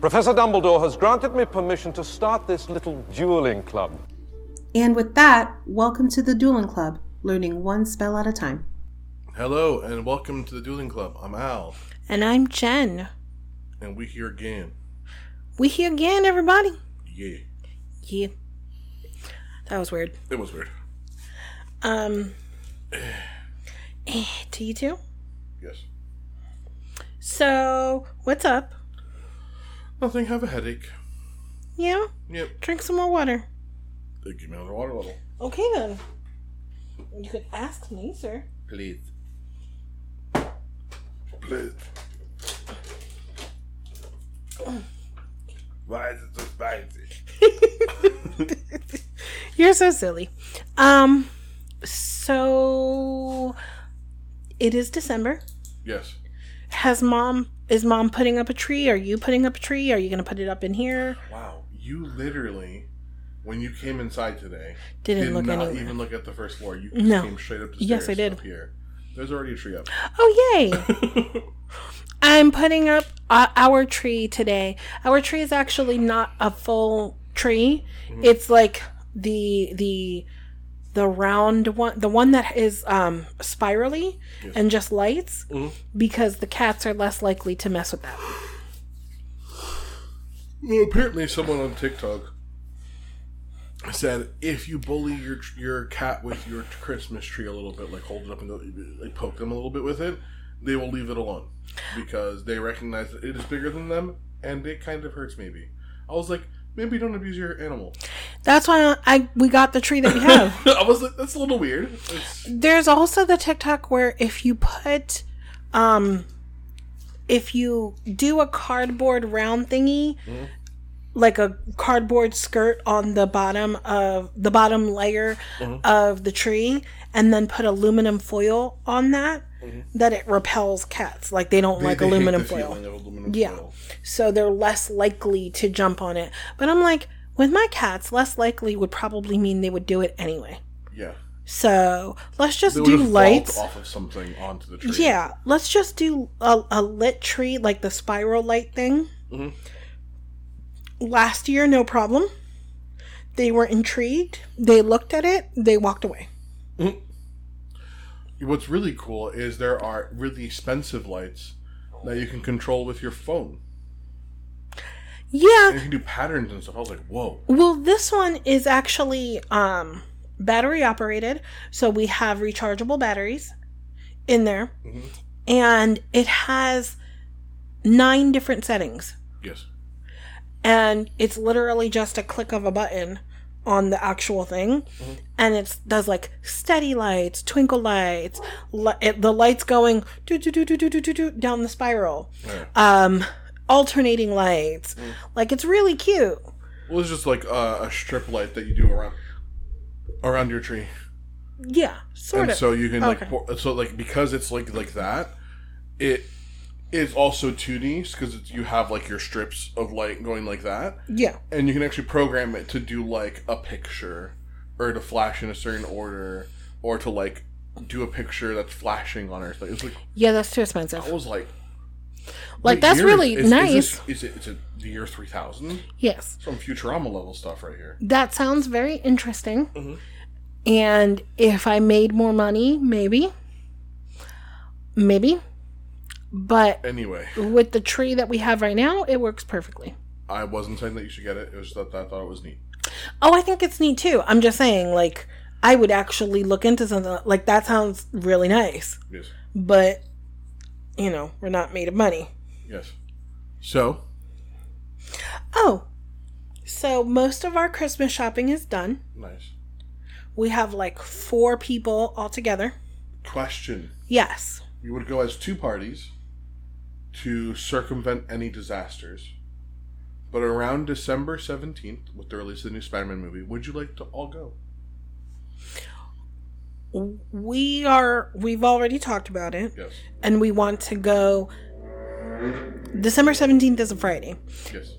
Professor Dumbledore has granted me permission to start this little dueling club. And with that, welcome to the Dueling Club, learning one spell at a time. Hello and welcome to the Dueling Club. I'm Al, And I'm Jen. and we here again. We here again, everybody. Yeah, Yeah. That was weird. it was weird. Um. eh, to you too. Yes. So, what's up? Nothing. Have a headache. Yeah? Yep. Drink some more water. They give me another water level, Okay then. You could ask me, sir. please. Please. Why is it so spicy? You're so silly. Um. So, it is December. Yes. Has mom is mom putting up a tree? Are you putting up a tree? Are you gonna put it up in here? Wow. You literally, when you came inside today, Didn't did look not anywhere. even look at the first floor. You No. came straight up the stairs. Yes, I did. Up here. There's already a tree up. Oh yay! I'm putting up uh, our tree today. Our tree is actually not a full tree. It's like the the the round one, the one that is um spirally and just lights because the cats are less likely to mess with that. Well, apparently, someone on TikTok said if you bully your your cat with your Christmas tree a little bit, like hold it up and go, like poke them a little bit with it, they will leave it alone because they recognize that it is bigger than them and it kind of hurts. Maybe I was like, maybe don't abuse your animal. That's why I we got the tree that we have. I was like, that's a little weird. It's, There's also the TikTok where if you put um if you do a cardboard round thingy mm-hmm. like a cardboard skirt on the bottom of the bottom layer mm-hmm. of the tree and then put aluminum foil on that mm-hmm. that it repels cats. Like they don't they- like they aluminum foil. aluminum yeah. foil. so they're less likely to jump on it. But i'm like with my cats less likely would probably mean they would do it anyway yeah. so let's just do lights off of something onto the tree. yeah, let's just do a, a lit tree, like the spiral light thing. Mhm. Last year, no problem. They were intrigued. They looked at it. They walked away. What's really cool is there are really expensive lights that you can control with your phone. Yeah. And you can do patterns and stuff. I was like, whoa. Well, this one is actually um, battery operated. So we have rechargeable batteries in there. Mm-hmm. And it has nine different settings. Yes. And it's literally just a click of a button on the actual thing. Mm-hmm. And it does like steady lights, twinkle lights, li- it, the lights going down the spiral. Yeah. Um, alternating lights. Like it's really cute. Well, it's just like uh, a strip light that you do around around your tree, yeah sort and of. so you can like Okay. pour, so like because it's like like that, it is also 2D because you have like your strips of light going like that, yeah. And you can actually program it to do like a picture or to flash in a certain order or to like do a picture that's flashing on Earth. Like it's like yeah that's too expensive. I was like, like what that's really is, nice Is, this, is it? Is it the year three thousand? yes Some Futurama level stuff right here. that sounds very interesting Mm-hmm. and if i made more money maybe maybe but Anyway, with the tree that we have right now, it works perfectly. I wasn't saying that you should get it. It was that I thought it was neat. Oh, I think it's neat too. I'm just saying, like, I would actually look into something like that. Sounds really nice, Yes. but you know, we're not made of money. Yes. So, Oh, so most of our Christmas shopping is done. nice. We have like four people all together. Question. Yes. You would go as two parties to circumvent any disasters. But around December 17th, with the release of the new Spider Man movie, would you like to all go? We are, we've already talked about it, Yes. and we want to go. December 17th is a Friday. Yes.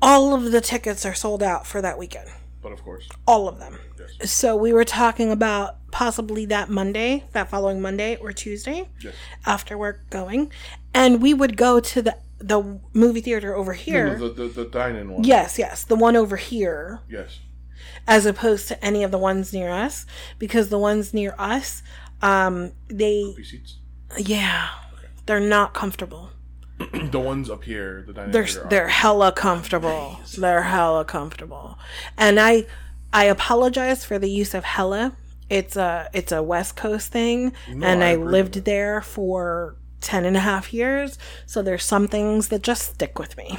All of the tickets are sold out for that weekend. But of course. All of them. Yes. So we were talking about possibly that Monday, that following Monday or Tuesday Yes. after work going. And we would go to the the movie theater over here. no, the, the the dine-in one. yes, yes, the one over here, Yes. As opposed to any of the ones near us, because the ones near us, um, they seats. yeah, they're not comfortable. the ones up here, the They're they're hella comfortable. They're hella comfortable, and I I apologize for the use of hella. It's a it's a West Coast thing, No, and I I, lived there for 10 and a half years. So there's some things that just stick with me.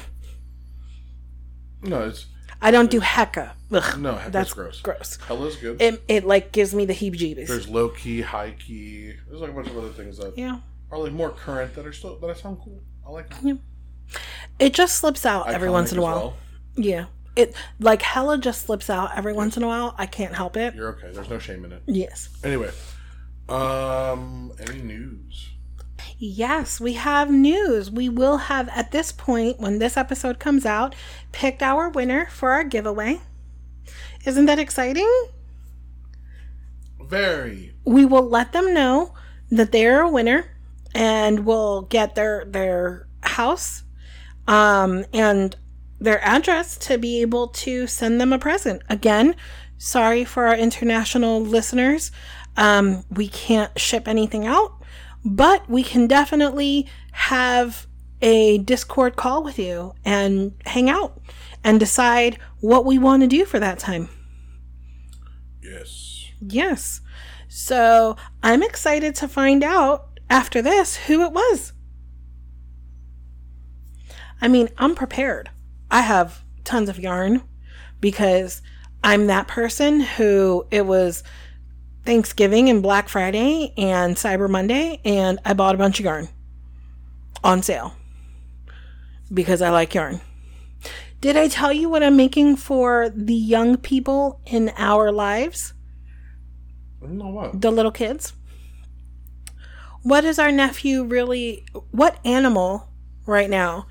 No, it's I don't do hecka. Ugh, no. Heck, that's gross. Gross. Hella's good. It it like gives me the heebie-jeebies. There's low key, high key. There's like a bunch of other things that yeah, are like more current that are still that I sound cool. I like them. it just slips out every once in a while. well. Yeah, it like hella just slips out every once in a while. I can't help it. You're okay. There's no shame in it. Yes. Anyway, um, any news? Yes, we have news. We will have, at this point, when this episode comes out, picked our winner for our giveaway. Isn't that exciting? Very. We will let them know that they're a winner and we'll get their their house um, and their address to be able to send them a present. Again, sorry for our international listeners. Um, we can't ship anything out, but we can definitely have a Discord call with you and hang out and decide what we want to do for that time. Yes. Yes. So I'm excited to find out after this who it was. I mean, I'm prepared. I have tons of yarn because I'm that person who it was Thanksgiving and Black Friday and Cyber Monday, and I bought a bunch of yarn on sale because I like yarn. Did I tell you what I'm making for the young people in our lives? No what? the little kids. What is our nephew really? What animal right now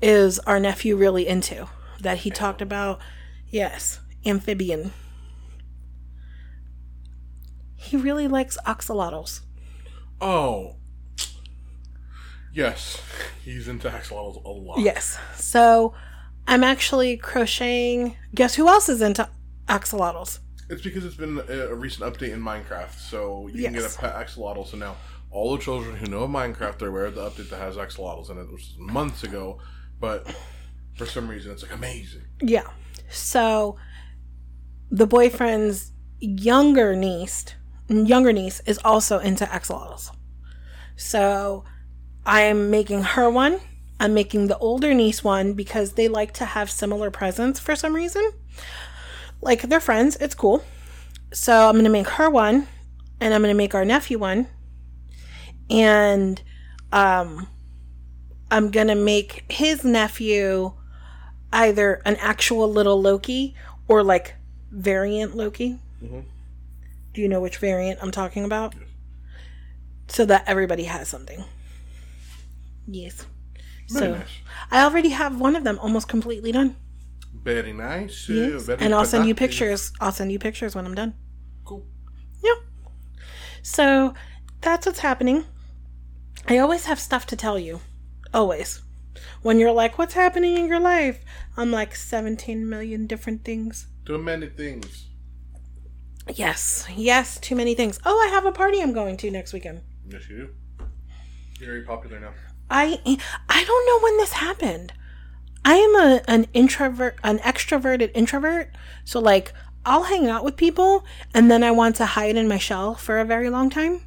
is our nephew really into that he talked about? Yes, amphibian. He really likes axolotls. Oh. Yes, he's into axolotls a lot. Yes. So I'm actually crocheting. Guess who else is into axolotls? It's because it's been a, recent update in Minecraft, so you can get a pet axolotl. So now all the children who know of Minecraft are aware of the update that has axolotls in it, which was months ago. But for some reason, it's like amazing. Yeah. So the boyfriend's younger niece, younger niece is also into axolotls. So I'm making her one. I'm making the older niece one because they like to have similar presents for some reason. Like they're friends, it's cool. So I'm going to make her one and I'm going to make our nephew one. And um I'm going to make his nephew either an actual little Loki or like variant Loki. Do you know which variant I'm talking about? So that everybody has something. Yes. Very so nice. I already have one of them almost completely done. Very nice. uh, Yes. very And I'll send you pictures. I'll send you pictures when I'm done. Cool. Yeah. So that's what's happening. I always have stuff to tell you. Always. When you're like, what's happening in your life? I'm like 17 million different things. Doing many things. Yes. Yes, too many things. Oh, I have a party I'm going to next weekend. Yes, you do. You're very popular now. I I don't know when this happened. I am a an introvert, an extroverted introvert. So like I'll hang out with people and then I want to hide in my shell for a very long time.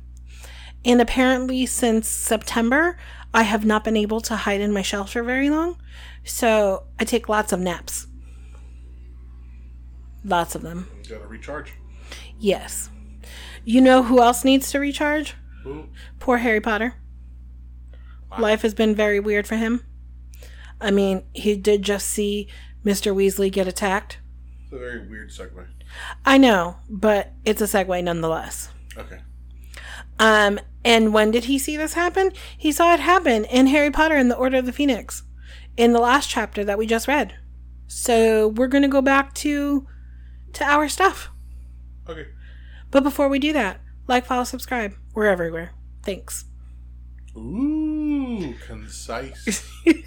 And apparently since September, I have not been able to hide in my shell for very long. So I take lots of naps. Lots of them. You gotta recharge. Yes. You know who else needs to recharge? Ooh. Poor Harry Potter. Life has been very weird for him. I mean, he did just see Mr. Weasley get attacked. It's a very weird segue. I know, but it's a segue nonetheless. Okay. Um, and when did he see this happen? He saw it happen in Harry Potter and the Order of the Phoenix in the last chapter that we just read. So we're gonna go back to to our stuff. Okay. But before we do that, like, follow, subscribe. We're everywhere. Thanks. Ooh. Concise.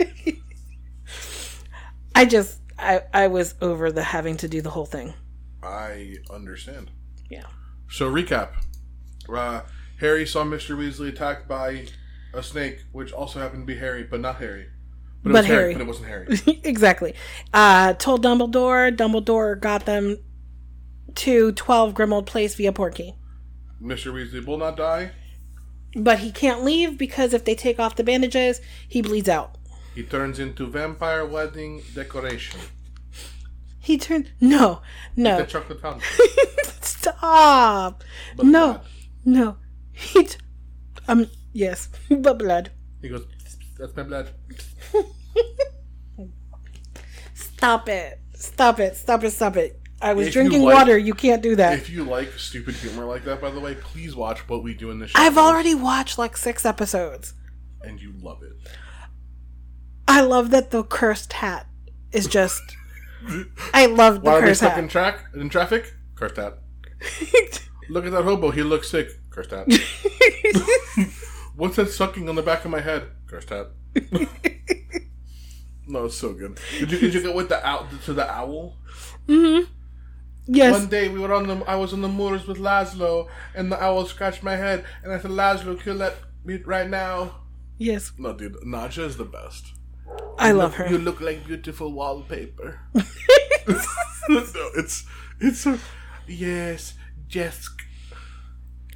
I just I I was over the having to do the whole thing. I understand. Yeah. So recap: uh, Harry saw Mr. Weasley attacked by a snake, which also happened to be Harry, but not Harry. But, it But was Harry. Harry. But it wasn't Harry. exactly. Uh, told Dumbledore. Dumbledore got them to 12 Grimmauld Place via Portkey. Mr. Weasley will not die. But he can't leave because if they take off the bandages, he bleeds out. He turns into vampire wedding decoration. He turned. No. The No. chocolate fountain. Stop. But no. blood. No. He. T- um. Yes. But blood. He goes, that's my blood. Stop it. Stop it. Stop it. Stop it. I was If you drinking like- water. You can't do that. If you like stupid humor like that, by the way, please watch what we do in the show. I've already watched like six episodes. And you love it. I love that the cursed hat is just. I love the Why are we cursed stuck in hat. track in traffic? Cursed hat. Look at that hobo. He looks sick. Cursed hat. What's that sucking on the back of my head? Cursed hat. no, it's so good. Did you did you go with the owl to the owl? Mm-hmm. Yes. One day we were on the I was on the moors with Laszlo, and the owl scratched my head, and I said, "Laszlo, kill that beat right now." Yes. No, dude, Nadja is the best. I love her. You look like beautiful wallpaper. no, it's it's a yes, Jesk.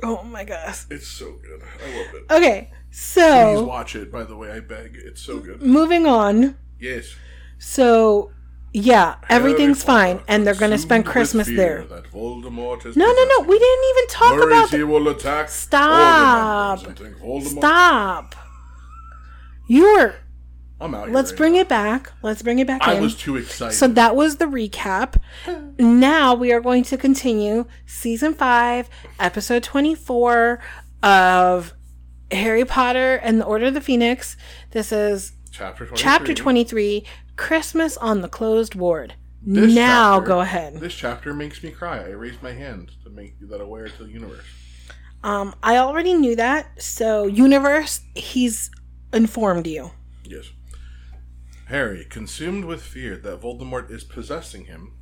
Oh my gosh. It's so good. I love it. Okay. So please watch it. By the way, I beg. It's so good. moving on. Yes. So yeah, everything's fine, and they're gonna spend Christmas there. That Voldemort is No, no, no. We didn't even talk about. he The- will attack. Stop. all the members and think Voldemort- Stop. You're. I'm out. Let's right bring now. it back. Let's bring it back I in. was too excited. So that was the recap. Now we are going to continue season five, episode 24 of Harry Potter and the Order of the Phoenix. This is chapter 23. chapter 23 Christmas on the Closed Ward. This now chapter- go ahead. This chapter makes me cry. I raised my hand to make you that aware to the universe. Um, I already knew that. So, Universe, he's informed you. Yes. Harry, consumed with fear that Voldemort is possessing him,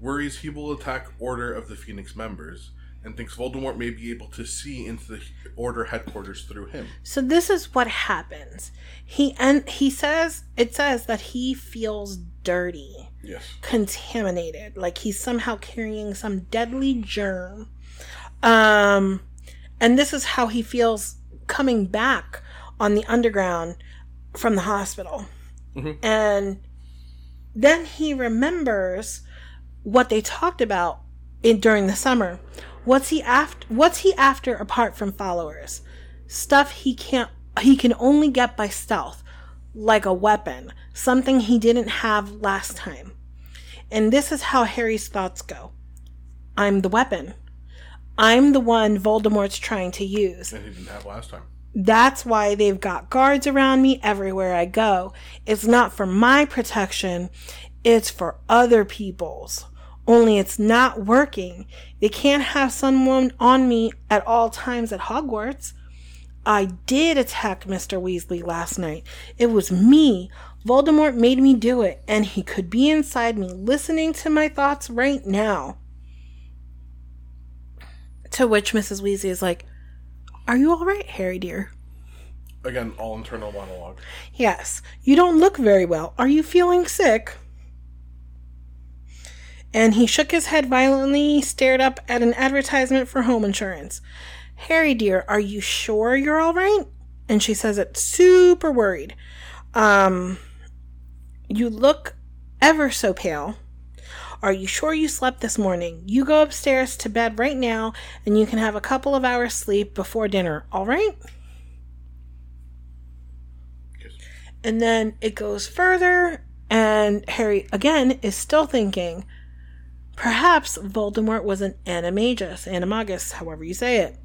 worries he will attack Order of the Phoenix members, and thinks Voldemort may be able to see into the Order headquarters through him. So this is what happens. He and he says it says that he feels dirty. Yes. contaminated like he's somehow carrying some deadly germ um and this is how he feels coming back on the underground from the hospital and then he remembers what they talked about in during the summer what's he after what's he after apart from followers stuff he can't he can only get by stealth like a weapon something he didn't have last time and this is how Harry's thoughts go I'm the weapon. I'm the one Voldemort's trying to use. And he didn't have last time. That's why they've got guards around me everywhere I go. It's not for my protection, it's for other people's. Only it's not working. They can't have someone on me at all times at Hogwarts. I did attack Mr. Weasley last night. It was me. Voldemort made me do it, and he could be inside me listening to my thoughts right now. To which Mrs. Weasley is like, Are you alright, Harry dear? Again, all internal monologue. Yes. You don't look very well. Are you feeling sick? And he shook his head violently, stared up at an advertisement for home insurance. Harry, dear, are you sure you're all right? And she says it super worried. Um, you look ever so pale. Are you sure you slept this morning? You go upstairs to bed right now, and you can have a couple of hours sleep before dinner, all right? Yes. And then it goes further, and Harry again is still thinking perhaps Voldemort was an animagus, animagus, however you say it.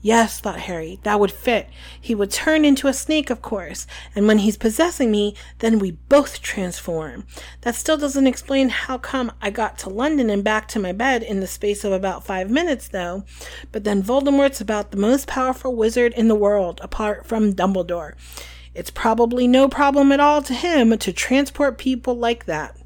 Yes, thought Harry, that would fit. He would turn into a snake, of course, and when he's possessing me, then we both transform. That still doesn't explain how come I got to London and back to my bed in the space of about five minutes, though. But then Voldemort's about the most powerful wizard in the world, apart from Dumbledore. It's probably no problem at all to him to transport people like that.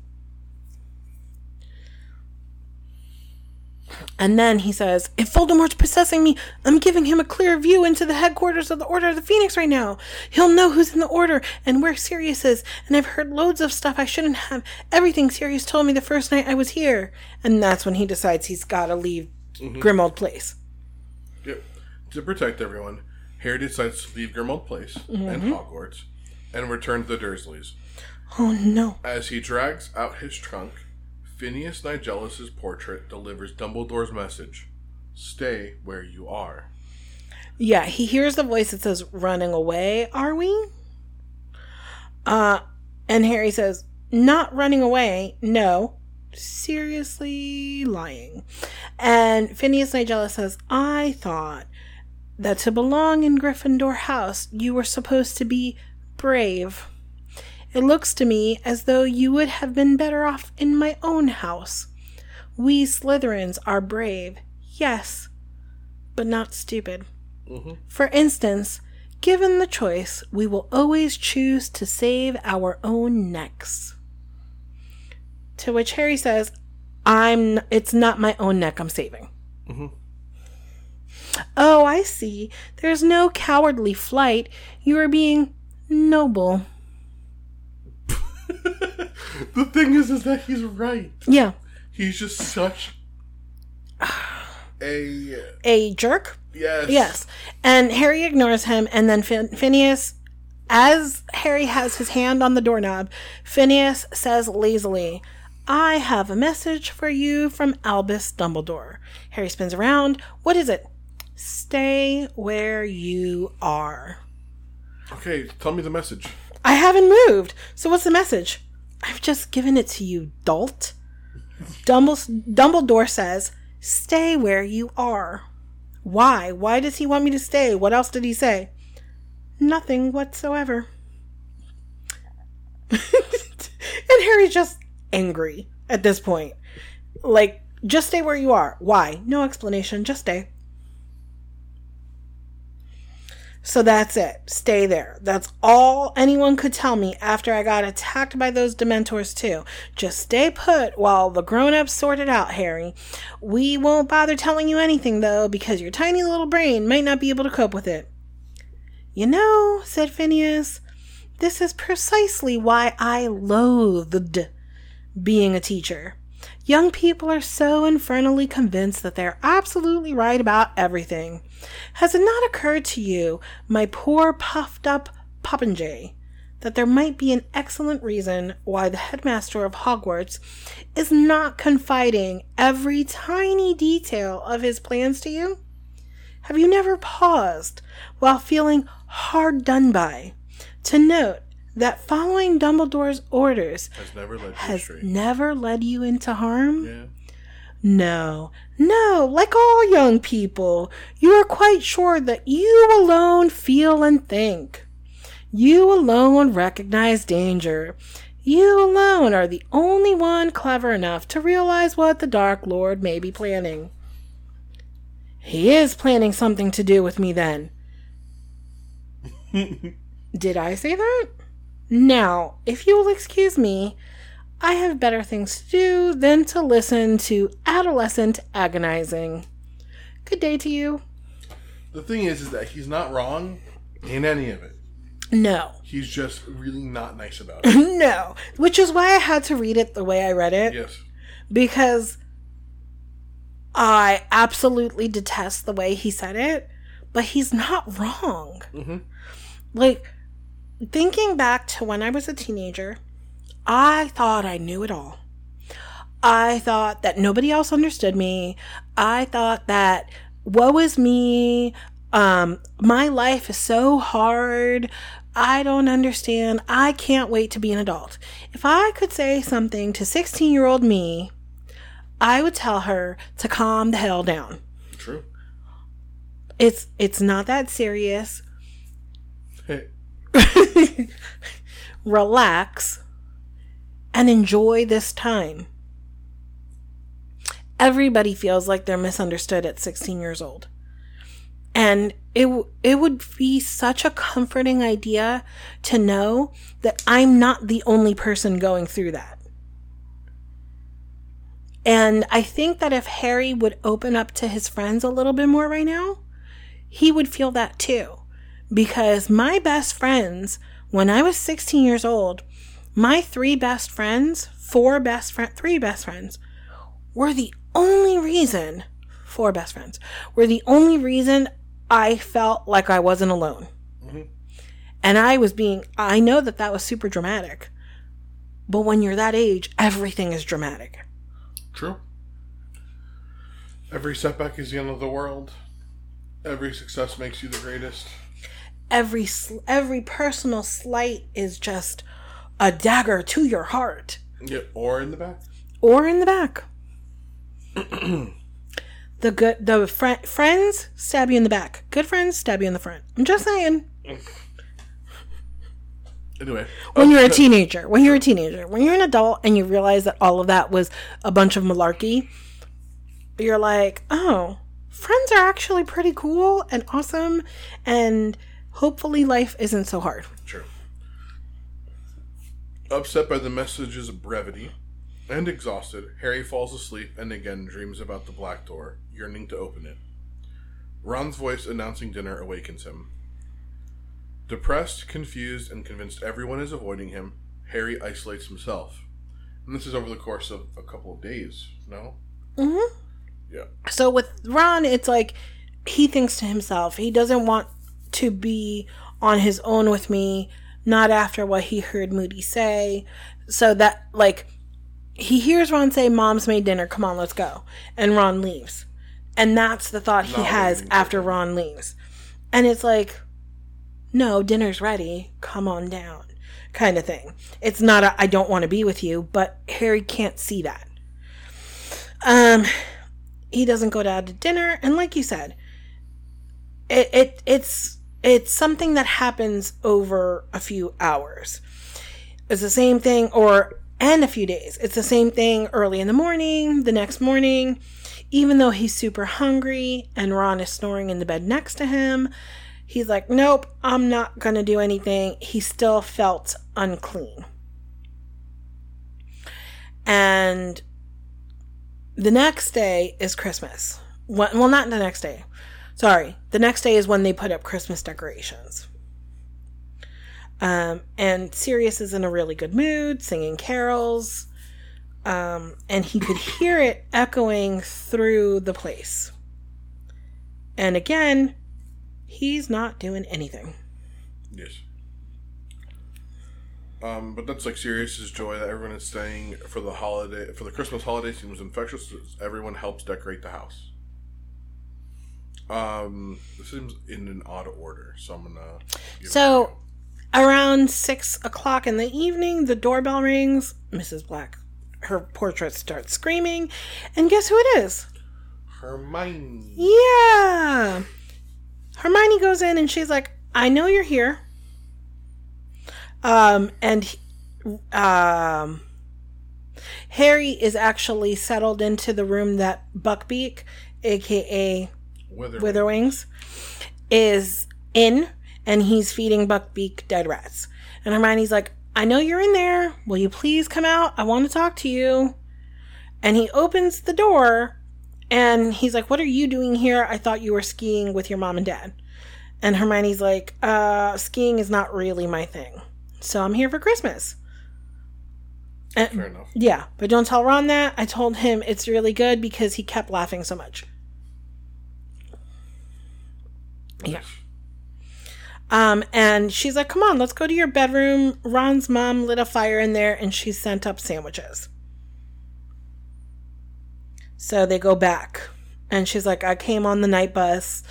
And then he says, If Voldemort's possessing me, I'm giving him a clear view into the headquarters of the Order of the Phoenix right now. He'll know who's in the Order and where Sirius is, and I've heard loads of stuff I shouldn't have. Everything Sirius told me the first night I was here. And that's when he decides he's gotta leave mm-hmm. Grimmauld Place. Yep. To protect everyone, Harry decides to leave Grimmauld Place and mm-hmm. Hogwarts and return to the Dursleys. Oh no. As he drags out his trunk, Phineas Nigellus's portrait delivers Dumbledore's message: "Stay where you are." Yeah, he hears the voice that says, running away, are we? Uh, and Harry says, not running away, no. Seriously lying. And Phineas Nigella says, I thought that to belong in Gryffindor House, you were supposed to be brave. It looks to me as though you would have been better off in my own house. We Slytherins are brave, yes, but not stupid. Mm-hmm. For instance, given the choice, we will always choose to save our own necks. To which Harry says, "I'm. It's not my own neck I'm saving." Mm-hmm. Oh, I see. There's no cowardly flight. You are being noble. The thing is, is that he's right. Yeah, He's just such a a jerk. yes. Yes. And Harry ignores him, and then Phin- Phineas, as Harry has his hand on the doorknob, Phineas says lazily, I have a message for you from Albus Dumbledore. Harry spins around. What is it? Stay where you are. Okay, tell me the message. I haven't moved. So what's the message? I've just given it to you, dolt. Dumbledore, says, Stay where you are. Why? Why does he want me to stay? What else did he say? Nothing whatsoever. and Harry's just angry at this point. Like, just stay where you are. Why? No explanation. Just stay. So that's it. Stay there. That's all anyone could tell me after I got attacked by those Dementors, too. Just stay put while the grown ups sort it out, Harry. We won't bother telling you anything, though, because your tiny little brain might not be able to cope with it. You know, said Phineas, this is precisely why I loathed being a teacher. Young people are so infernally convinced that they're absolutely right about everything. Has it not occurred to you, my poor puffed up popinjay, that there might be an excellent reason why the headmaster of Hogwarts is not confiding every tiny detail of his plans to you? Have you never paused, while feeling hard done by, to note that following Dumbledore's orders Has never led you has never led you into harm? Yeah. No, no, like all young people, you are quite sure that you alone feel and think. You alone recognize danger. You alone are the only one clever enough to realize what the Dark Lord may be planning. He is planning something to do with me then. Did I say that? Now, if you will excuse me, I have better things to do than to listen to adolescent agonizing. Good day to you. The thing is, is that he's not wrong in any of it. No. He's just really not nice about it. No. Which is why I had to read it the way I read it. yes. Because I absolutely detest the way he said it, but he's not wrong. Mm-hmm. Like, thinking back to when I was a teenager, I thought I knew it all. I thought that nobody else understood me. I thought that woe is me. Um, my life is so hard. I don't understand. I can't wait to be an adult. If I could say something to 16 year old me, I would tell her to calm the hell down. True. It's it's not that serious. Relax, and enjoy this time. Everybody feels like they're misunderstood at 16 years old. And it, it would be such a comforting idea to know that I'm not the only person going through that. And I think that if Harry would open up to his friends a little bit more right now, he would feel that too. Because my best friends, when I was 16 years old, my three best friends, four best friend, three best friends, were the only reason, four best friends, were the only reason I felt like I wasn't alone. Mm-hmm. And I was being, I know that that was super dramatic. But when you're that age, everything is dramatic. True. Every setback is the end of the world. Every success makes you the greatest. Every every personal slight is just a dagger to your heart Yeah, or in the back. or in the back. the good the fri- friends stab you in the back. Good friends stab you in the front. I'm just saying. Anyway, When you're a oh, upset- teenager, when you're a teenager, when you're an adult and you realize that all of that was a bunch of malarkey, you're like, oh, friends are actually pretty cool and awesome, and hopefully life isn't so hard. True. Upset by the message's brevity and exhausted, Harry falls asleep and again dreams about the black door, yearning to open it. Ron's voice announcing dinner awakens him. Depressed, confused, and convinced everyone is avoiding him, Harry isolates himself. And this is over the course of a couple of days, no? Mm-hmm. Yeah. So with Ron, it's like he thinks to himself, he doesn't want to be on his own with me, not after what he heard Moody say. So that, like, he hears Ron say, Mom's made dinner, come on, let's go. And Ron leaves. And that's the thought he has after. Ron leaves. And it's like, no, dinner's ready, come on down, kind of thing. It's not a I don't want to be with you, but Harry can't see that. Um, he doesn't go down to dinner and like you said it, it it's it's something that happens over a few hours. It's the same thing or and a few days. It's the same thing early in the morning the next morning. Even though he's super hungry and ron is snoring in the bed next to him he's like nope i'm not gonna do anything. He still felt unclean. And the next day is Christmas. Well, well, not the next day. Sorry. The next day is when they put up Christmas decorations. Um, and Sirius is in a really good mood, singing carols. Um, and he could hear it echoing through the place. And again, he's not doing anything. Yes. Um, but that's like Sirius's joy that everyone is staying for the holiday for the Christmas holiday seems infectious. Everyone helps decorate the house. Um, this seems in an odd order, so I'm gonna. So-. Around six o'clock in the evening, the doorbell rings. Mrs. Black, her portrait starts screaming. And guess who it is? Hermione. Yeah. Hermione goes in and she's like, I know you're here. Um, and he- um, Harry is actually settled into the room that Buckbeak, aka Wither. Witherwings, is in, and he's feeding Buckbeak dead rats. And Hermione's like, I know you're in there. Will you please come out? I want to talk to you. And he opens the door and he's like, What are you doing here? I thought you were skiing with your mom and dad. And Hermione's like, uh, skiing is not really my thing. So I'm here for Christmas. And, Fair enough. yeah, but don't tell Ron that. I told him it's really good because he kept laughing so much. Yeah. Um, and she's like, come on, let's go to your bedroom. Ron's mom lit a fire in there and she sent up sandwiches. So they go back. And she's like, I came on the night bus.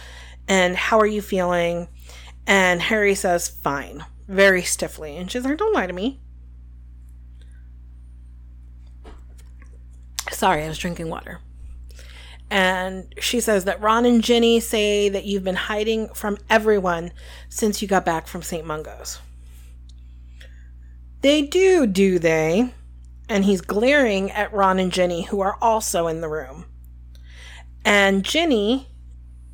And how are you feeling? And Harry says, fine, very stiffly. And she's like, don't lie to me. Sorry, I was drinking water. And she says that Ron and Ginny say that you've been hiding from everyone since you got back from St. Mungo's. They do, do they? And he's glaring at Ron and Ginny, who are also in the room. And Ginny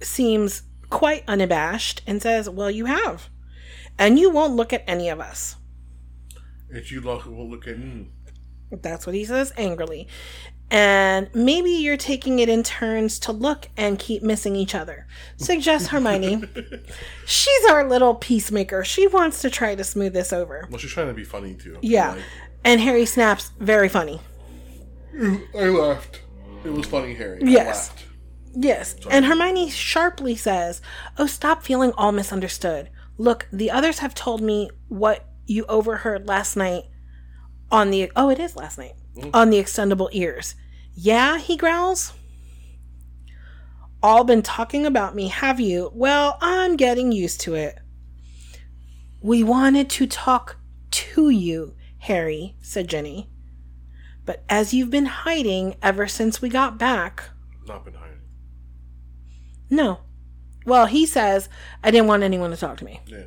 seems quite unabashed, and says, Well, you have. And you won't look at any of us. And you look, will look at me. That's what he says angrily. And maybe you're taking it in turns to look and keep missing each other, suggests Hermione. She's our little peacemaker. She wants to try to smooth this over. Well, she's trying to be funny too. Yeah. Like, And Harry snaps, very funny. I laughed. It was funny, Harry. I Yes. laughed. Yes. And Hermione sharply says, Oh, stop feeling all misunderstood. Look, the others have told me what you overheard last night on the. Oh, it is last night. Mm-hmm. On the extendable ears. Yeah, he growls. All been talking about me, have you? Well, I'm getting used to it. We wanted to talk to you, Harry, said Jenny. But as you've been hiding ever since we got back, Not been hiding. no. Well, he says, I didn't want anyone to talk to me. Yeah.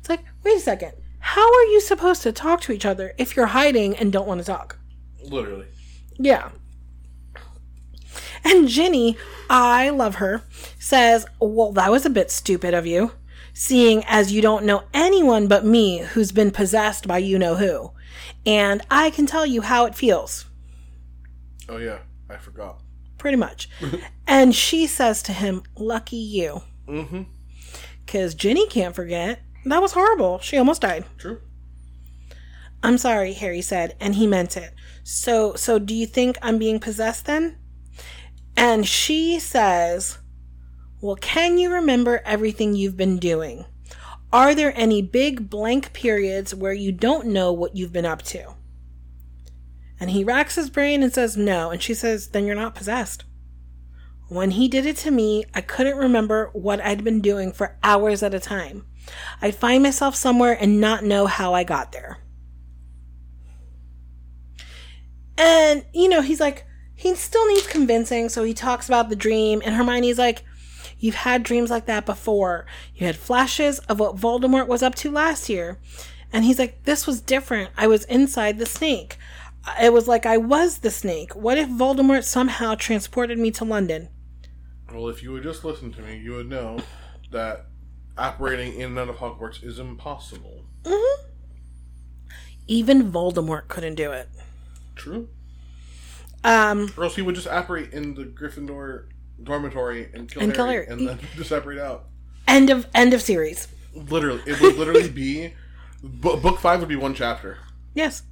It's like, wait a second. How are you supposed to talk to each other if you're hiding and don't want to talk? Literally. Yeah. And Ginny, I love her, says, Well, that was a bit stupid of you, seeing as you don't know anyone but me who's been possessed by you know who. And I can tell you how it feels. Oh yeah, I forgot. pretty much. and she says to him, Lucky you. Mm-hmm. Because Ginny can't forget. That was horrible. She almost died. True. I'm sorry, Harry said, and he meant it. So, so do you think I'm being possessed then? And she says, Well, can you remember everything you've been doing? Are there any big blank periods where you don't know what you've been up to? And he racks his brain and says, No. And she says, Then you're not possessed. When he did it to me, I couldn't remember what I'd been doing for hours at a time. I'd find myself somewhere and not know how I got there. And, you know, he's like, he still needs convincing, so he talks about the dream, and Hermione's like, You've had dreams like that before. You had flashes of what Voldemort was up to last year. And he's like, This was different. I was inside the snake. It was like I was the snake. What if Voldemort somehow transported me to London? Well, if you would just listen to me, you would know that apparating in and out of Hogwarts is impossible. Even Voldemort couldn't do it. True. Um, Or else he would just apparate in the Gryffindor dormitory and kill And kill Harry, Harry. and then just separate out. end of end of series. Literally, it would literally be bu- book five would be one chapter. Yes.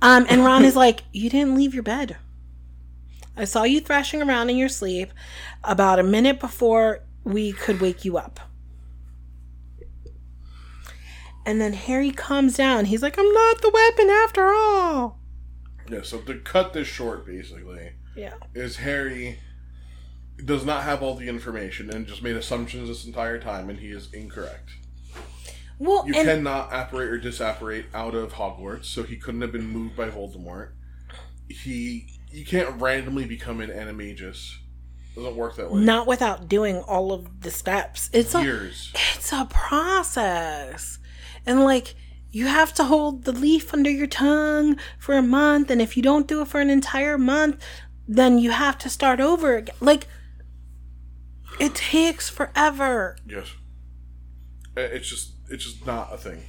Um, and Ron is like, You didn't leave your bed. I saw you thrashing around in your sleep about a minute before we could wake you up. And then Harry calms down. He's like, I'm not the weapon after all. Yeah. So to cut this short, basically, Yeah. is Harry does not have all the information and just made assumptions this entire time, and he is incorrect. Well, You cannot apparate or disapparate out of Hogwarts, so he couldn't have been moved by Voldemort. He, you can't randomly become an animagus. Doesn't work that way. not without doing all of the steps. It's a Years. it's a process. And like you have to hold the leaf under your tongue for a month and if you don't do it for an entire month, then you have to start over again. Like it takes forever. Yes. Uh, It's just, it's just not a thing.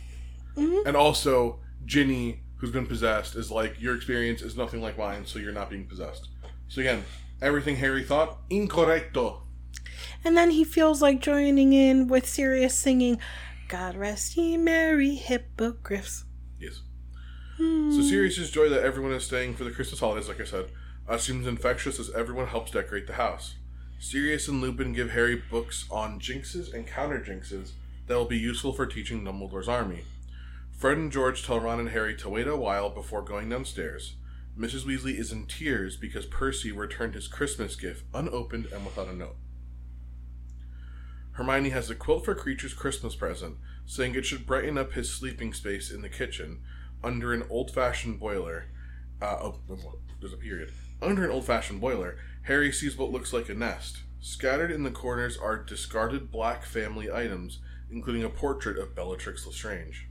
Mm-hmm. And also, Ginny, who's been possessed, is like your experience is nothing like mine, so you're not being possessed. So again, everything Harry thought incorrecto. And then he feels like joining in with Sirius singing God rest ye merry hippogriffs. Yes. So Sirius's joy that everyone is staying for the Christmas holidays, like I said, uh, seems infectious as everyone helps decorate the house. Sirius and Lupin give Harry books on jinxes and counter jinxes that will be useful for teaching Dumbledore's army. Fred and George tell Ron and Harry to wait a while before going downstairs. Mrs. Weasley is in tears because Percy returned his Christmas gift unopened and without a note. Hermione has a quilt for Kreacher's Christmas present, saying it should brighten up his sleeping space in the kitchen under an old fashioned boiler. Uh, oh, there's a period. Under an old fashioned boiler, Harry sees what looks like a nest. Scattered in the corners are discarded black family items, including a portrait of Bellatrix Lestrange.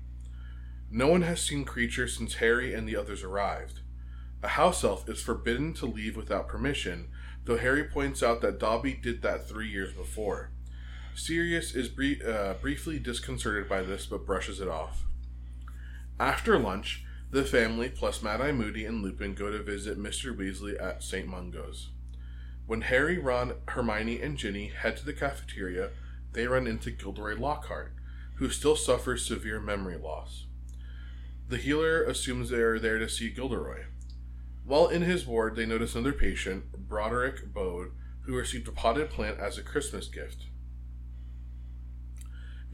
No one has seen Creature since Harry and the others arrived. A house elf is forbidden to leave without permission, though Harry points out that Dobby did that three years before. Sirius is brie- uh, briefly disconcerted by this, but brushes it off. After lunch, the family, plus Mad Eye Moody and Lupin, go to visit Mr. Weasley at St. Mungo's. When Harry, Ron, Hermione, and Ginny head to the cafeteria, they run into Gilderoy Lockhart, who still suffers severe memory loss. The healer assumes they are there to see Gilderoy. While in his ward, they notice another patient, Broderick Bode, who received a potted plant as a Christmas gift.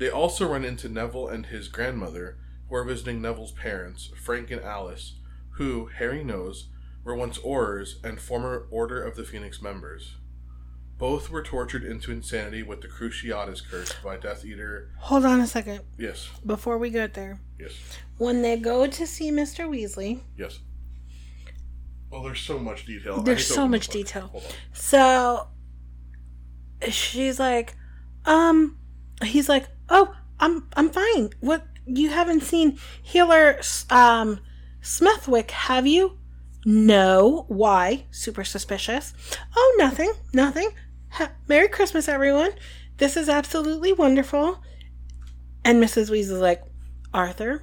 They also run into Neville and his grandmother, who are visiting Neville's parents, Frank and Alice, who, Harry knows, were once Aurors and former Order of the Phoenix members. Both were tortured into insanity with the Cruciatus curse by Death Eater. Hold on a second Yes, before we get there. yes, When they go to see Mr. Weasley, yes. Well, there's so much detail. There's so much detail. So she's like, um, he's like, oh, I'm I'm fine. What you haven't seen Healer um Smethwyck, have you? No. Why? Super suspicious. Oh, nothing. Nothing. Ha- Merry Christmas, everyone. This is absolutely wonderful. And Mrs. Weasley's like, Arthur,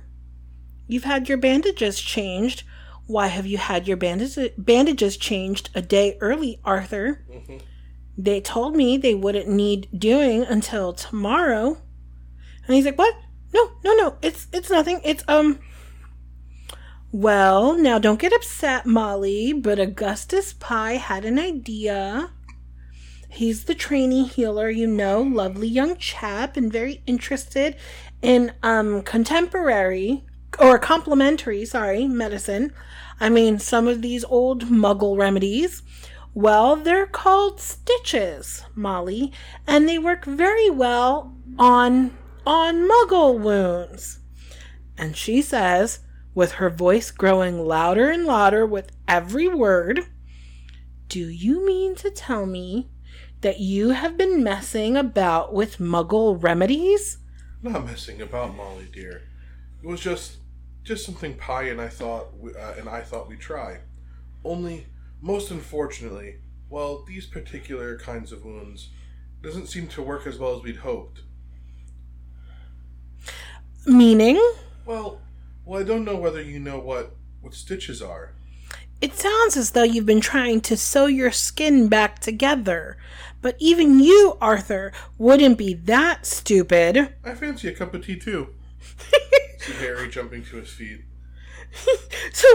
you've had your bandages changed. Why have you had your bandage- bandages changed a day early, Arthur? They told me they wouldn't need doing until tomorrow. And he's like, "What? No, no, no. It's it's nothing. It's um Well, now don't get upset, Molly, but Augustus Pye had an idea. He's the trainee healer, you know, lovely young chap and very interested in um contemporary or complementary, sorry, medicine. I mean, some of these old muggle remedies. Well, they're called stitches, Molly, and they work very well on on muggle wounds. And she says, with her voice growing louder and louder with every word, Do you mean to tell me that you have been messing about with muggle remedies? Not messing about, Molly dear. It was just, just something Pye and I thought, we- uh, and I thought we'd try. Only, most unfortunately, well, these particular kinds of wounds doesn't seem to work as well as we'd hoped. Meaning? Well, well, I don't know whether you know what what stitches are. It sounds as though you've been trying to sew your skin back together. But even you, Arthur, wouldn't be that stupid. I fancy a cup of tea too. said Harry, jumping to his feet. So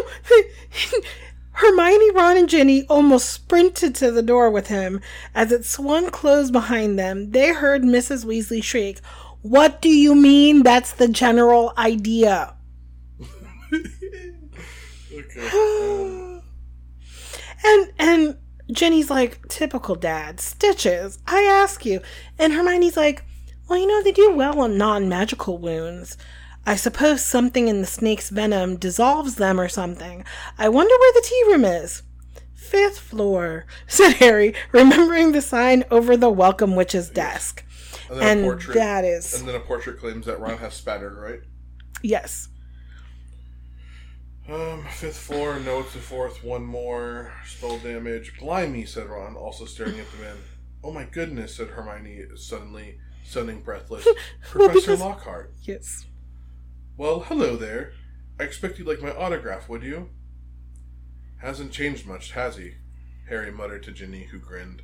Hermione, Ron, and Ginny almost sprinted to the door with him. As it swung closed behind them, they heard Mrs. Weasley shriek, What do you mean that's the general idea? Okay. Um. And and Ginny's like, typical dad, stitches. I ask you. And Hermione's like, well, you know, they do well on non magical wounds. I suppose something in the snake's venom dissolves them or something. I wonder where the tea room is. Fifth floor, said Harry, remembering the sign over the welcome witch's desk. And then And a portrait. that is, And then a portrait claims that Ron has spattergroit, right? yes. Um, fifth floor, no, it's the fourth, one more. Spell damage. Blimey, said Ron, also staring at the man. Oh my goodness, said Hermione, suddenly, sounding breathless. Well, Professor because- Lockhart. Yes. Well, hello there. I expect you'd like my autograph, would you? Hasn't changed much, has he? Harry muttered to Ginny, who grinned.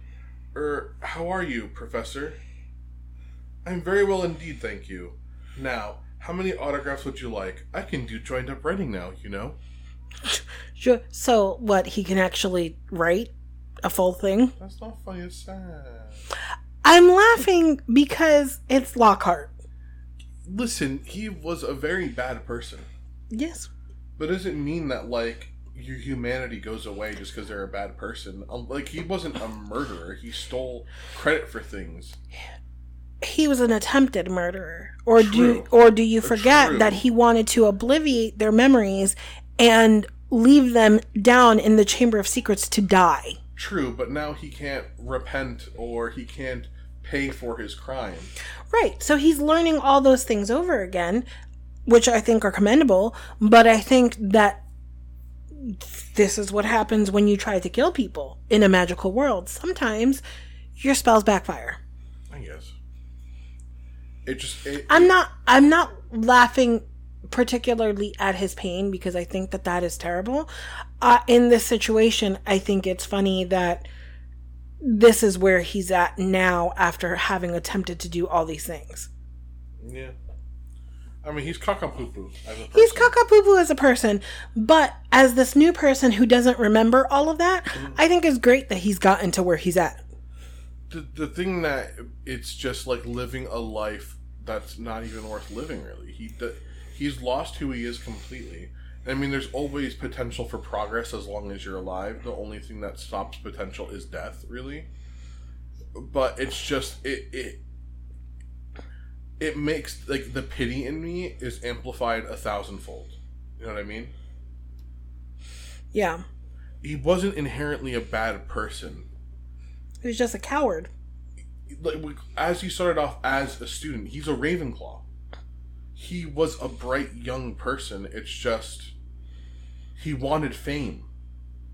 Er, how are you, Professor? I'm very well indeed, thank you. Now, how many autographs would you like? I can do joined up writing now, you know. Sure. So, what, he can actually write a full thing? That's not funny, it's sad. I'm laughing because it's Lockhart. Listen, he was a very bad person. Yes. But doesn't mean that, like, your humanity goes away just because they're a bad person. Um, Like, he wasn't a murderer. He stole credit for things. He was an attempted murderer. Or do or do you forget true. that he wanted to obliviate their memories and leave them down in the Chamber of Secrets to die? True, but now he can't repent or he can't pay for his crime. Right. So he's learning all those things over again, which I think are commendable, but I think that this is what happens when you try to kill people in a magical world. Sometimes your spells backfire. I guess. It just it, I'm not I'm not laughing particularly at his pain because I think that that is terrible. Uh, in this situation, I think it's funny that this is where he's at now after having attempted to do all these things. yeah. I mean, he's caca poo poo. He's cockapoo as a person, but as this new person who doesn't remember all of that, I think it's great that he's gotten to where he's at. The, the thing that it's just like living a life that's not even worth living really. He d- he's lost who he is completely. I mean there's always potential for progress as long as you're alive. The only thing that stops potential is death really. But it's just it it it makes like the pity in me is amplified a thousandfold. You know what i mean? Yeah. he wasn't inherently a bad person He was just a coward. like as he started off as a student, he's a Ravenclaw. He was a bright young person. It's just he wanted fame.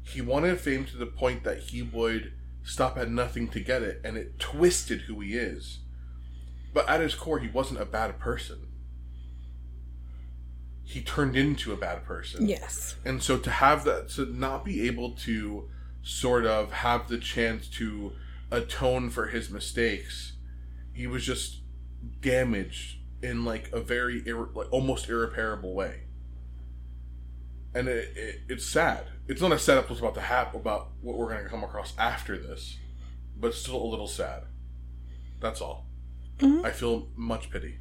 He wanted fame to the point that he would stop at nothing to get it, and it twisted who he is. But at his core, he wasn't a bad person. He turned into a bad person. Yes. And so to have that, to not be able to sort of have the chance to atone for his mistakes, he was just damaged in like a very irre- like almost irreparable way. And it, it, it's sad. It's not a setup what's about to happen about what we're going to come across after this, but still a little sad. That's all. Mm-hmm. I feel much pity.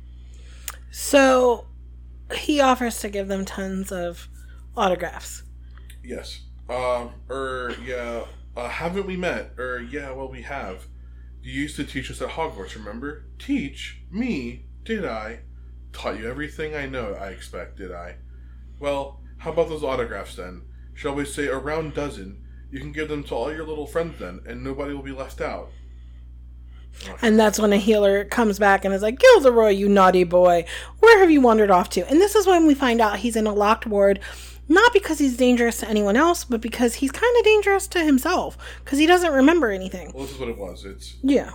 So he offers to give them tons of autographs. Yes. Um, or, yeah, uh, haven't we met? Or, yeah, well, we have. You used to teach us at Hogwarts, remember? Teach? Me? Did I? Taught you everything I know, I expect, did I? Well, how about those autographs then? Shall we say a round dozen? You can give them to all your little friends then, and nobody will be left out. And that's when a healer comes back and is like, Gilderoy, you naughty boy, where have you wandered off to? And this is when we find out he's in a locked ward, not because he's dangerous to anyone else, but because he's kind of dangerous to himself, because he doesn't remember anything. Well, this is what it was. It's Yeah.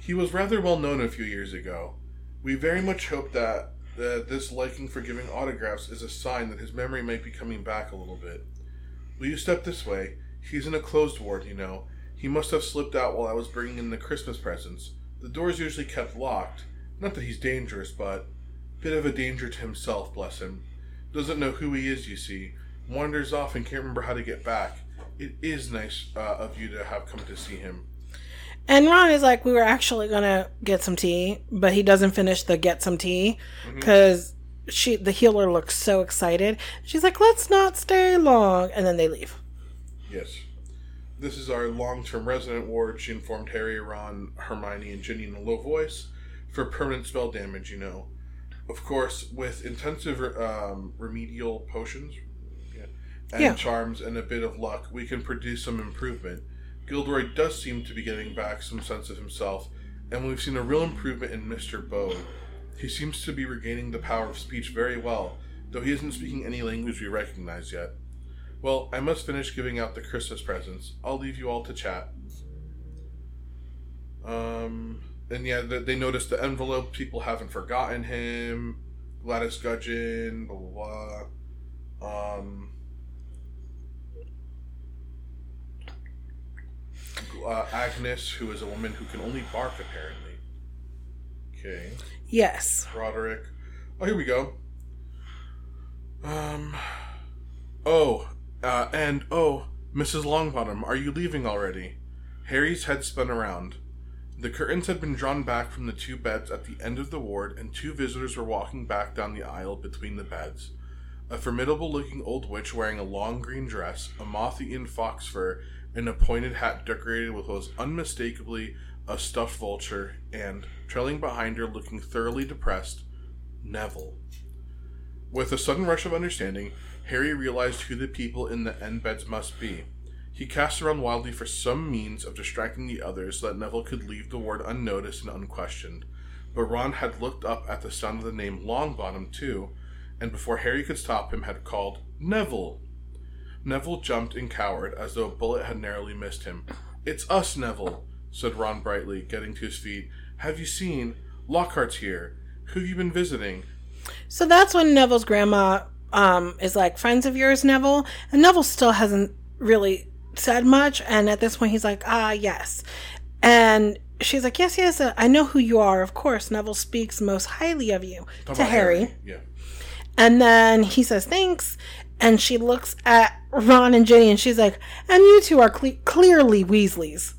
He was rather well known a few years ago. We very much hope that, that this liking for giving autographs is a sign that his memory might be coming back a little bit. Will you step this way? He's in a closed ward, you know. He must have slipped out while I was bringing in the Christmas presents. The door's usually kept locked. Not that he's dangerous, but bit of a danger to himself, bless him. Doesn't know who he is, you see. Wanders off and can't remember how to get back. It is nice uh, of you to have come to see him. And Ron is like, we were actually gonna get some tea, but he doesn't finish the get some tea because she, the healer, looks so excited. She's like, let's not stay long, and then they leave. Yes. This is our long term resident ward, she informed Harry, Ron, Hermione, and Ginny in a low voice. For permanent spell damage, you know. Of course, with intensive um, remedial potions yeah, and Yeah. charms and a bit of luck, we can produce some improvement. Gilderoy does seem to be getting back some sense of himself, and we've seen a real improvement in Mr. Bode. He seems to be regaining the power of speech very well, though he isn't speaking any language we recognize yet. Well, I must finish giving out the Christmas presents. I'll leave you all to chat. Um, and yeah, they noticed the envelope. People haven't forgotten him. Gladys Gudgeon, blah blah blah. Um, uh, Agnes, who is a woman who can only bark, apparently. Okay. Yes. Roderick. Oh, here we go. Um. Oh, uh, and oh, Mrs. Longbottom, are you leaving already? Harry's head spun around. The curtains had been drawn back from the two beds at the end of the ward, and two visitors were walking back down the aisle between the beds. A formidable looking old witch wearing a long green dress, a moth eaten fox fur, and a pointed hat decorated with what was unmistakably a stuffed vulture, and, trailing behind her, looking thoroughly depressed, Neville. With a sudden rush of understanding, Harry realized who the people in the end beds must be. He cast around wildly for some means of distracting the others so that Neville could leave the ward unnoticed and unquestioned. But Ron had looked up at the sound of the name Longbottom, too, and before Harry could stop him, had called, Neville! Neville jumped and cowered as though a bullet had narrowly missed him. It's us, Neville, said Ron brightly, getting to his feet. Have you seen? Lockhart's here. Who have you been visiting? So that's when Neville's grandma um, is like, friends of yours, Neville? And Neville still hasn't really said much. And at this point, he's like, ah, yes. And she's like, yes, yes, uh, I know who you are. Of course, Neville speaks most highly of you Talk to about Harry. Yeah. And then he says, thanks. And she looks at Ron and Ginny and she's like, and you two are cle- clearly Weasleys.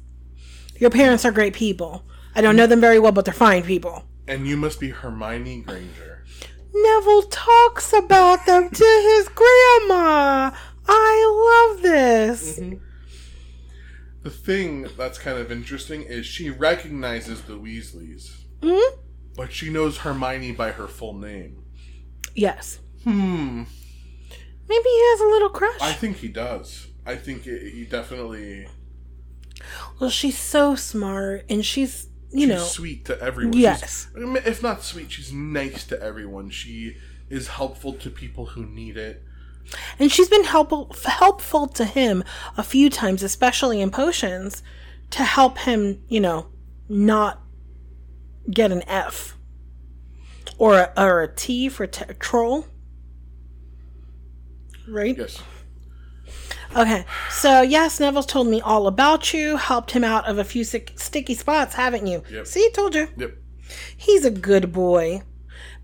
Your parents are great people. I don't know them very well, but they're fine people. And you must be Hermione Granger. Neville talks about them to his grandma. I love this. The thing that's kind of interesting is she recognizes the Weasleys, Hmm? but she knows Hermione by her full name. Yes. Hmm. Maybe he has a little crush. I think he does. I think it, he definitely well, she's so smart and she's, you she's know, sweet to everyone. Yes. She's- if not sweet, she's nice to everyone. She is helpful to people who need it. And she's been helpful helpful to him a few times, especially in potions, to help him, you know, not get an F or a, or a T for t- troll. Right? Yes. Okay, so yes, Neville's told me all about you, helped him out of a few sick, sticky spots, haven't you? Yep. See, told you. Yep. He's a good boy,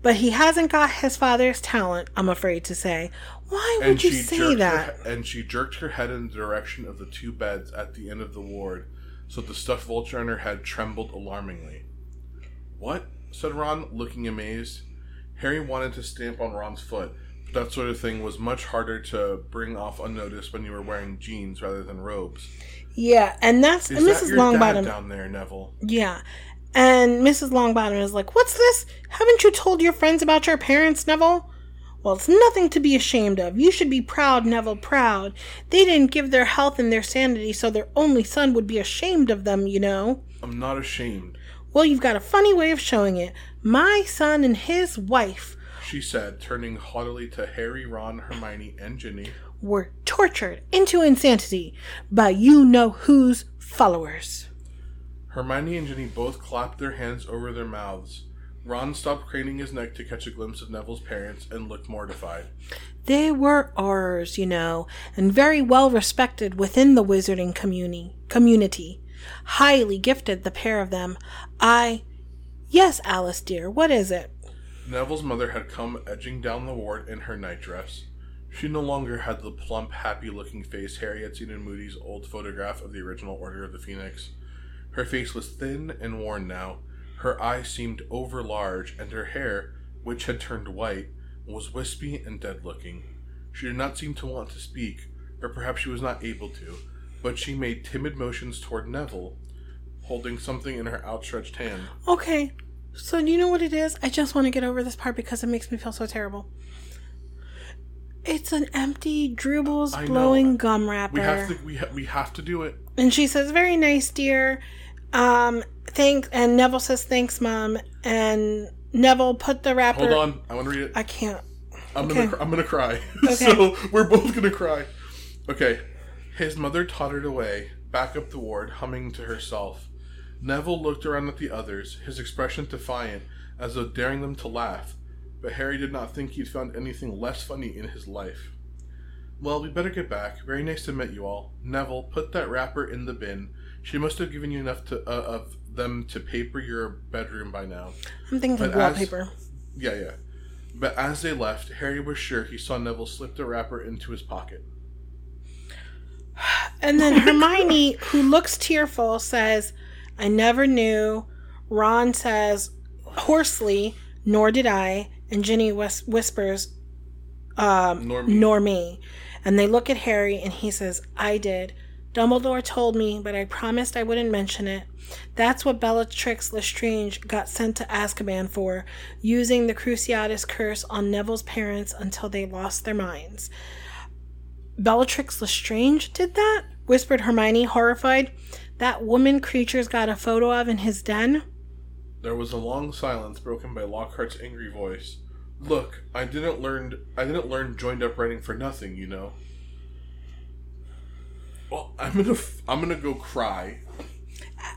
but he hasn't got his father's talent, I'm afraid to say. Why would And you say that? Her, and she jerked her head in the direction of the two beds at the end of the ward, so the stuffed vulture on her head trembled alarmingly. What? said Ron, looking amazed. Harry wanted to stamp on Ron's foot, but that sort of thing was much harder to bring off unnoticed when you were wearing jeans rather than robes. Yeah, and that's Is and that Mrs. your Longbottom. down there, Neville? Yeah. And Mrs. Longbottom is like, What's this? Haven't you told your friends about your parents, Neville? Well, it's nothing to be ashamed of. You should be proud, Neville, proud. They didn't give their health and their sanity so their only son would be ashamed of them, you know. I'm not ashamed, Well, you've got a funny way of showing it. My son and his wife she said, turning haughtily to Harry, Ron, Hermione, and Ginny. were tortured into insanity by you know whose followers. Hermione and Ginny both clapped their hands over their mouths. Ron stopped craning his neck to catch a glimpse of Neville's parents and looked mortified. They were Aurors, you know, and very well respected within the wizarding community. Community, highly gifted, the pair of them. I, yes, Alice dear, what is it? Neville's mother had come edging down the ward in her nightdress. She no longer had the plump, happy looking face Harry had seen in Moody's old photograph of the original Order of the Phoenix. Her face was thin and worn now. Her eyes seemed over large, and her hair, which had turned white, was wispy and dead looking. She did not seem to want to speak, or perhaps she was not able to, but she made timid motions toward Neville, holding something in her outstretched hand. Okay, so do you know what it is? I just want to get over this part because it makes me feel so terrible. It's an empty Drooble's I know. blowing gum wrapper. We have to. We, ha- we have to do it. And she says, "Very nice, dear." Um, thanks. And Neville says, "Thanks, mom." And Neville put the wrapper. Hold on, I want to read it. I can't. I'm okay. gonna. I'm gonna cry. Okay. so we're both gonna cry. Okay. His mother tottered away, back up the ward, humming to herself. Neville looked around at the others, his expression defiant, as though daring them to laugh. But Harry did not think he'd found anything less funny in his life. Well, we better get back. Very nice to meet you all. Neville, put that wrapper in the bin. She must have given you enough to, uh, of them to paper your bedroom by now. I'm thinking But as- wallpaper. Yeah, yeah. But as they left, Harry was sure he saw Neville slip the wrapper into his pocket. And then Hermione, who looks tearful, says, I never knew. Ron says, hoarsely, nor did I. And Ginny whis- whispers, um, Nor me. nor me. And they look at Harry, and he says, I did. Dumbledore told me, but I promised I wouldn't mention it. That's what Bellatrix Lestrange got sent to Azkaban for, using the Cruciatus curse on Neville's parents until they lost their minds. Bellatrix Lestrange did that? whispered Hermione, horrified. That woman Kreacher's got a photo of in his den? There was a long silence broken by Lockhart's angry voice. Look, I didn't learn I didn't learn joined up writing for nothing, you know. Well, I'm gonna f- I'm gonna go cry.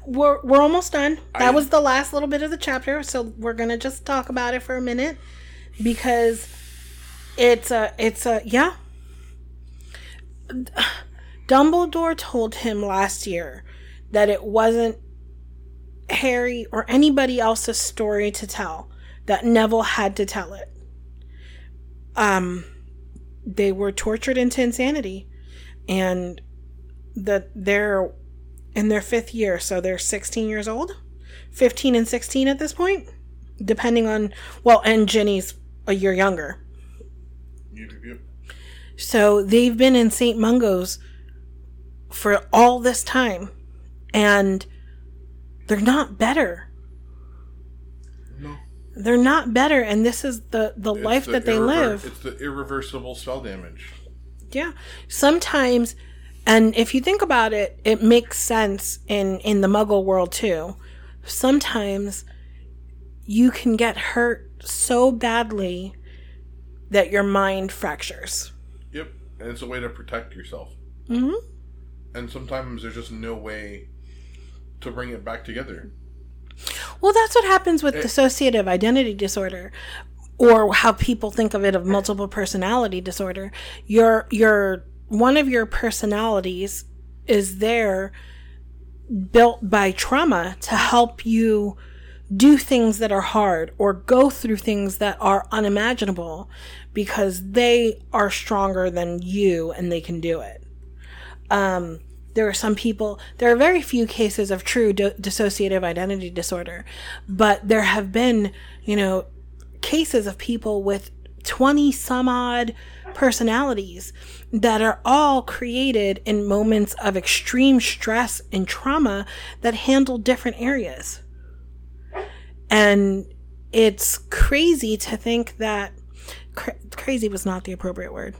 we're we're almost done. That I- was the last little bit of the chapter, so we're gonna just talk about it for a minute because it's a it's a yeah. Dumbledore told him last year that it wasn't Harry or anybody else's story to tell. That Neville had to tell it. Um, they were tortured into insanity, and that they're in their fifth year, so they're 16 years old, 15 and 16 at this point, depending on well, and Ginny's a year younger. Yep, yep. So they've been in St. Mungo's for all this time, and they're not better. No. They're not better, and this is the the It's life the that they live. It's the irreversible spell damage. Yeah. Sometimes and if you think about it, it makes sense in in the muggle world too. Sometimes you can get hurt so badly that your mind fractures. Yep, and it's a way to protect yourself. Mhm. And sometimes there's just no way to bring it back together. Well, that's what happens with dissociative identity disorder or how people think of it of multiple personality disorder. Your your one of your personalities is there built by trauma to help you do things that are hard or go through things that are unimaginable because they are stronger than you and they can do it. Um, there are some people, there are very few cases of true di- dissociative identity disorder, but there have been, you know, cases of people with 20 some odd personalities that are all created in moments of extreme stress and trauma that handle different areas. And it's crazy to think that cra- crazy was not the appropriate word.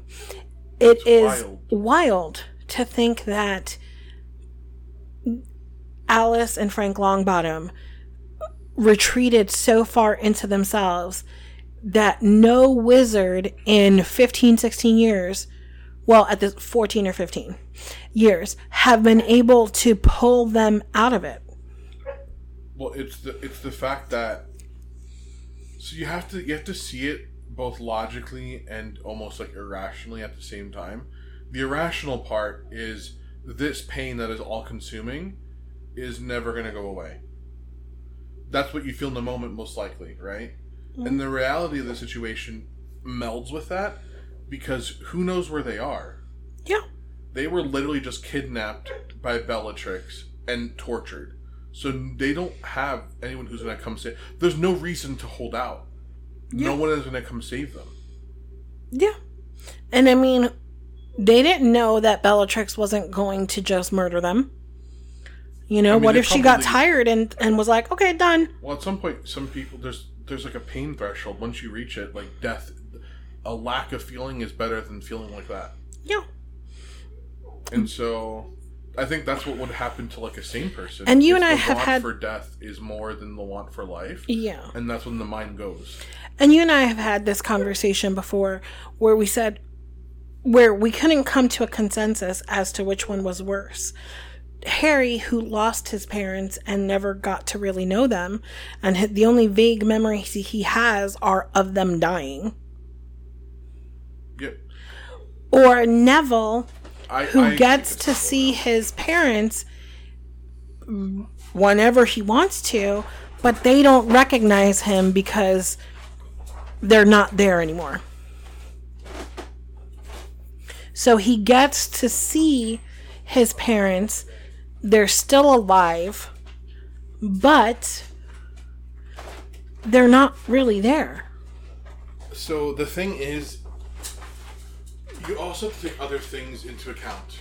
It is wild. wild to think that Alice and Frank Longbottom retreated so far into themselves that no wizard in 15, 16 years, well, at this 14 or 15 years, have been able to pull them out of it. Well, it's the it's the fact that so you have to you have to see it both logically and almost like irrationally at the same time. The irrational part is this pain that is all consuming is never going to go away. That's what you feel in the moment most likely, right? And the reality of the situation melds with that because who knows where they are. Yeah. They were literally just kidnapped by Bellatrix and tortured. So they don't have anyone who's going to come save. There's no reason to hold out. No one is going to come save them. Yeah. And I mean, they didn't know that Bellatrix wasn't going to just murder them. You know, mean, what if she got tired and, and was like, okay, done? Well, at some point, some people there's there's like a pain threshold. Once you reach it, like death, a lack of feeling is better than feeling like that. Yeah. And so, I think that's what would happen to like a sane person. And you and I the have want had- for death is more than the want for life. Yeah. And that's when the mind goes. And you and I have had this conversation before where we said, where we couldn't come to a consensus as to which one was worse. Harry, who lost his parents and never got to really know them, and the only vague memories he- has are of them dying. Yep. Or Neville, I, who I gets to see his parents whenever he wants to, but they don't recognize him because they're not there anymore. So he gets to see his parents. They're still alive, but they're not really there. So the thing is, you also have to take other things into account.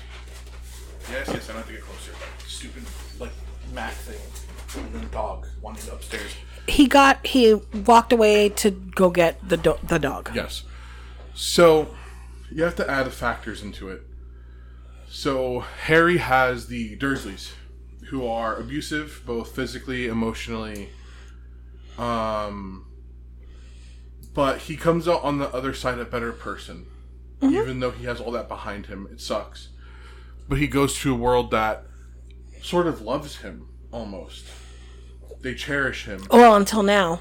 Yes, yes, I have to get closer. Stupid, like, Mac thing. And then dog wanting upstairs. He got he walked away to go get the do- the dog. Yes. So you have to add factors into it. So Harry has the Dursleys, who are abusive, both physically, emotionally. Um, but he comes out on the other side a better person, even though he has all that behind him. It sucks. but he goes to a world that sort of loves him almost. They cherish him. Well, until now.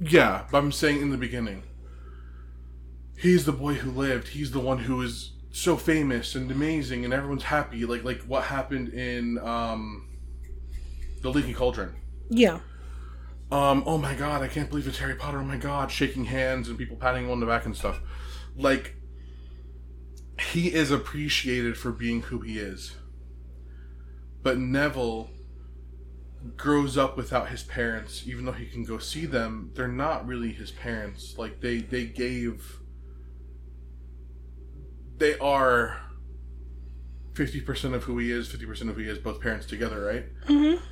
Yeah, but I'm saying in the beginning. He's the boy who lived. He's the one who is so famous and amazing and everyone's happy. Like like what happened in um The Leaky Cauldron. Yeah. Um, oh my god, I can't believe it's Harry Potter. Oh my god, shaking hands and people patting him on the back and stuff. Like he is appreciated for being who he is. But Neville grows up without his parents, even though he can go see them, they're not really his parents. Like they they gave they are 50% of who he is, 50% of who he is, both parents together, right? Mm-hmm.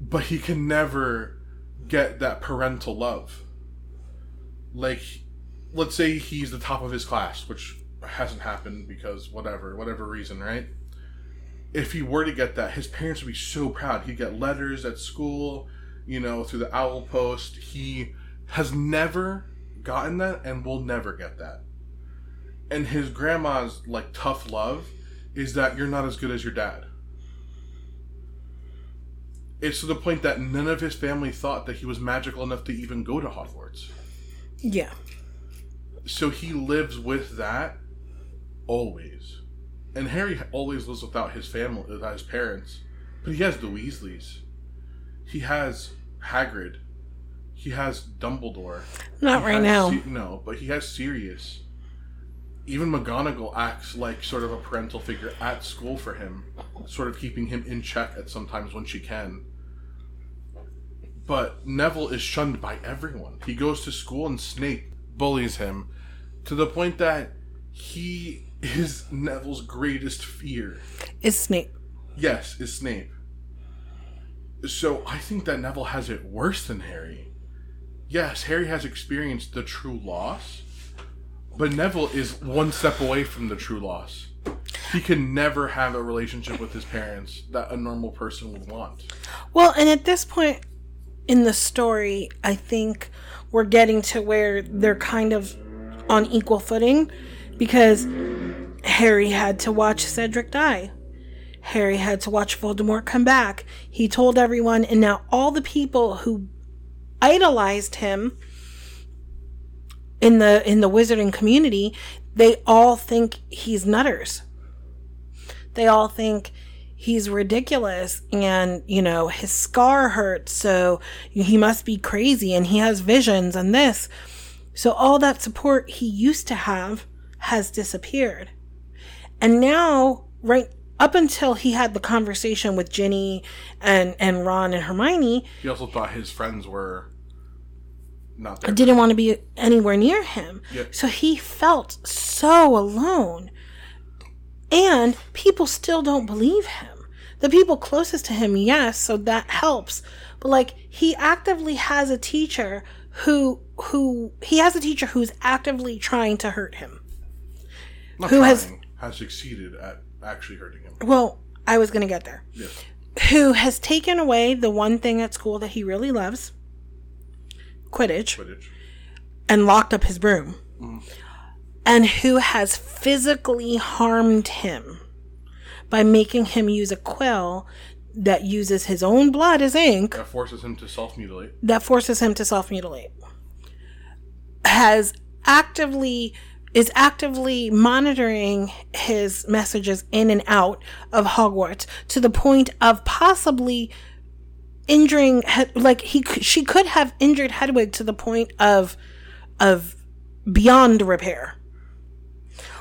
But he can never get that parental love. Like, let's say he's the top of his class, which hasn't happened because whatever, whatever reason, right? If he were to get that, his parents would be so proud. He'd get letters at school, you know, through the owl post. He has never gotten that and will never get that. And his grandma's like tough love is that you're not as good as your dad. It's to the point that none of his family thought that he was magical enough to even go to Hogwarts. Yeah. So he lives with that always. And Harry always lives without his family, without his parents. But he has the Weasleys. He has Hagrid. He has Dumbledore. Not He right now. Se- no, but he has Sirius. Even McGonagall acts like sort of a parental figure at school for him, sort of keeping him in check at sometimes when she can. But Neville is shunned by everyone. He goes to school and Snape bullies him to the point that he is Neville's greatest fear. Is Snape. Yes, is Snape. So I think that Neville has it worse than Harry. Yes, Harry has experienced the true loss, but Neville is one step away from the true loss. He can never have a relationship with his parents that a normal person would want. Well, and at this point in the story, I think we're getting to where they're kind of on equal footing because Harry had to watch Cedric die. Harry had to watch Voldemort come back. He told everyone, and now all the people who idolized him in the in the wizarding community, they all think he's nutters. They all think he's ridiculous and you know his scar hurts so he must be crazy and he has visions and this so all that support he used to have has disappeared and now right up until he had the conversation with Ginny and and Ron and Hermione He also thought his friends were not there. didn't want to be anywhere near him. Yeah. So he felt so alone. And people still don't believe him. The people closest to him, yes, so that helps. But like he actively has a teacher who who he has a teacher who's actively trying to hurt him. Not who trying, has- has succeeded at actually hurting him. Well, I was going to get there. Yes. Who has taken away the one thing at school that he really loves? Quidditch. Quidditch. and locked up his broom. Mm. And who has physically harmed him by making him use a quill that uses his own blood as ink That forces him to self mutilate. that forces him to self mutilate. Has actively is actively monitoring his messages in and out of Hogwarts to the point of possibly injuring like he she could have injured Hedwig to the point of of beyond repair.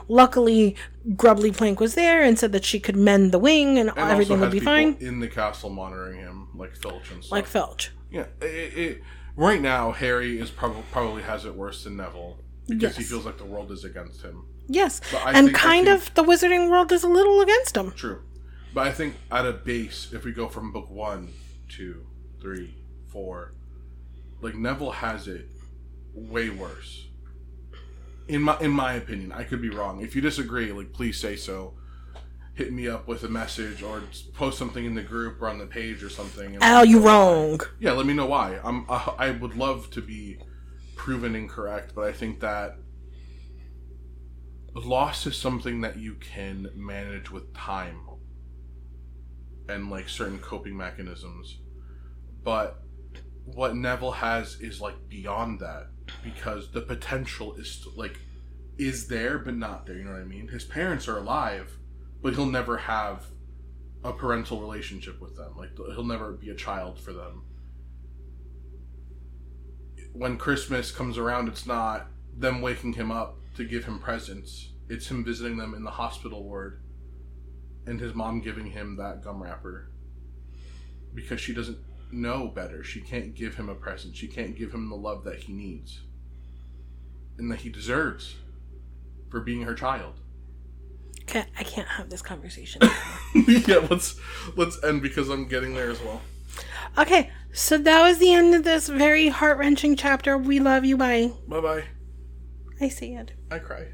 Luckily, Grubbly Plank was there and said that she could mend the wing and, And everything would be fine. in the castle monitoring him, like Filch and stuff. Like Felch. Yeah, it, it, right now Harry is probably probably has it worse than Neville because he feels like the world is against him. Yes. And think- kind think- of the wizarding world is a little against him. True, but I think at a base, if we go from book one, two, three, four, like Neville has it way worse. In my in my opinion, I could be wrong. If you disagree, like please say so. Hit me up with a message or post something in the group or on the page or something. Al, you wrong. Yeah, let me know why. I'm. Uh, I would love to be proven incorrect, but I think that loss is something that you can manage with time. And like certain coping mechanisms. But what Neville has is like beyond that because the potential is like is there but not there, you know what I mean? His parents are alive, but he'll never have a parental relationship with them. Like he'll never be a child for them. When Christmas comes around, it's not them waking him up to give him presents. It's him visiting them in the hospital ward and his mom giving him that gum wrapper because she doesn't know better. She can't give him a present. She can't give him the love that he needs and that he deserves for being her child. Can't, I can't have this conversation. yeah, let's let's end because I'm getting there as well. okay, so that was the end of this very heart wrenching chapter. We love you. Bye. Bye bye. I see it. I cry.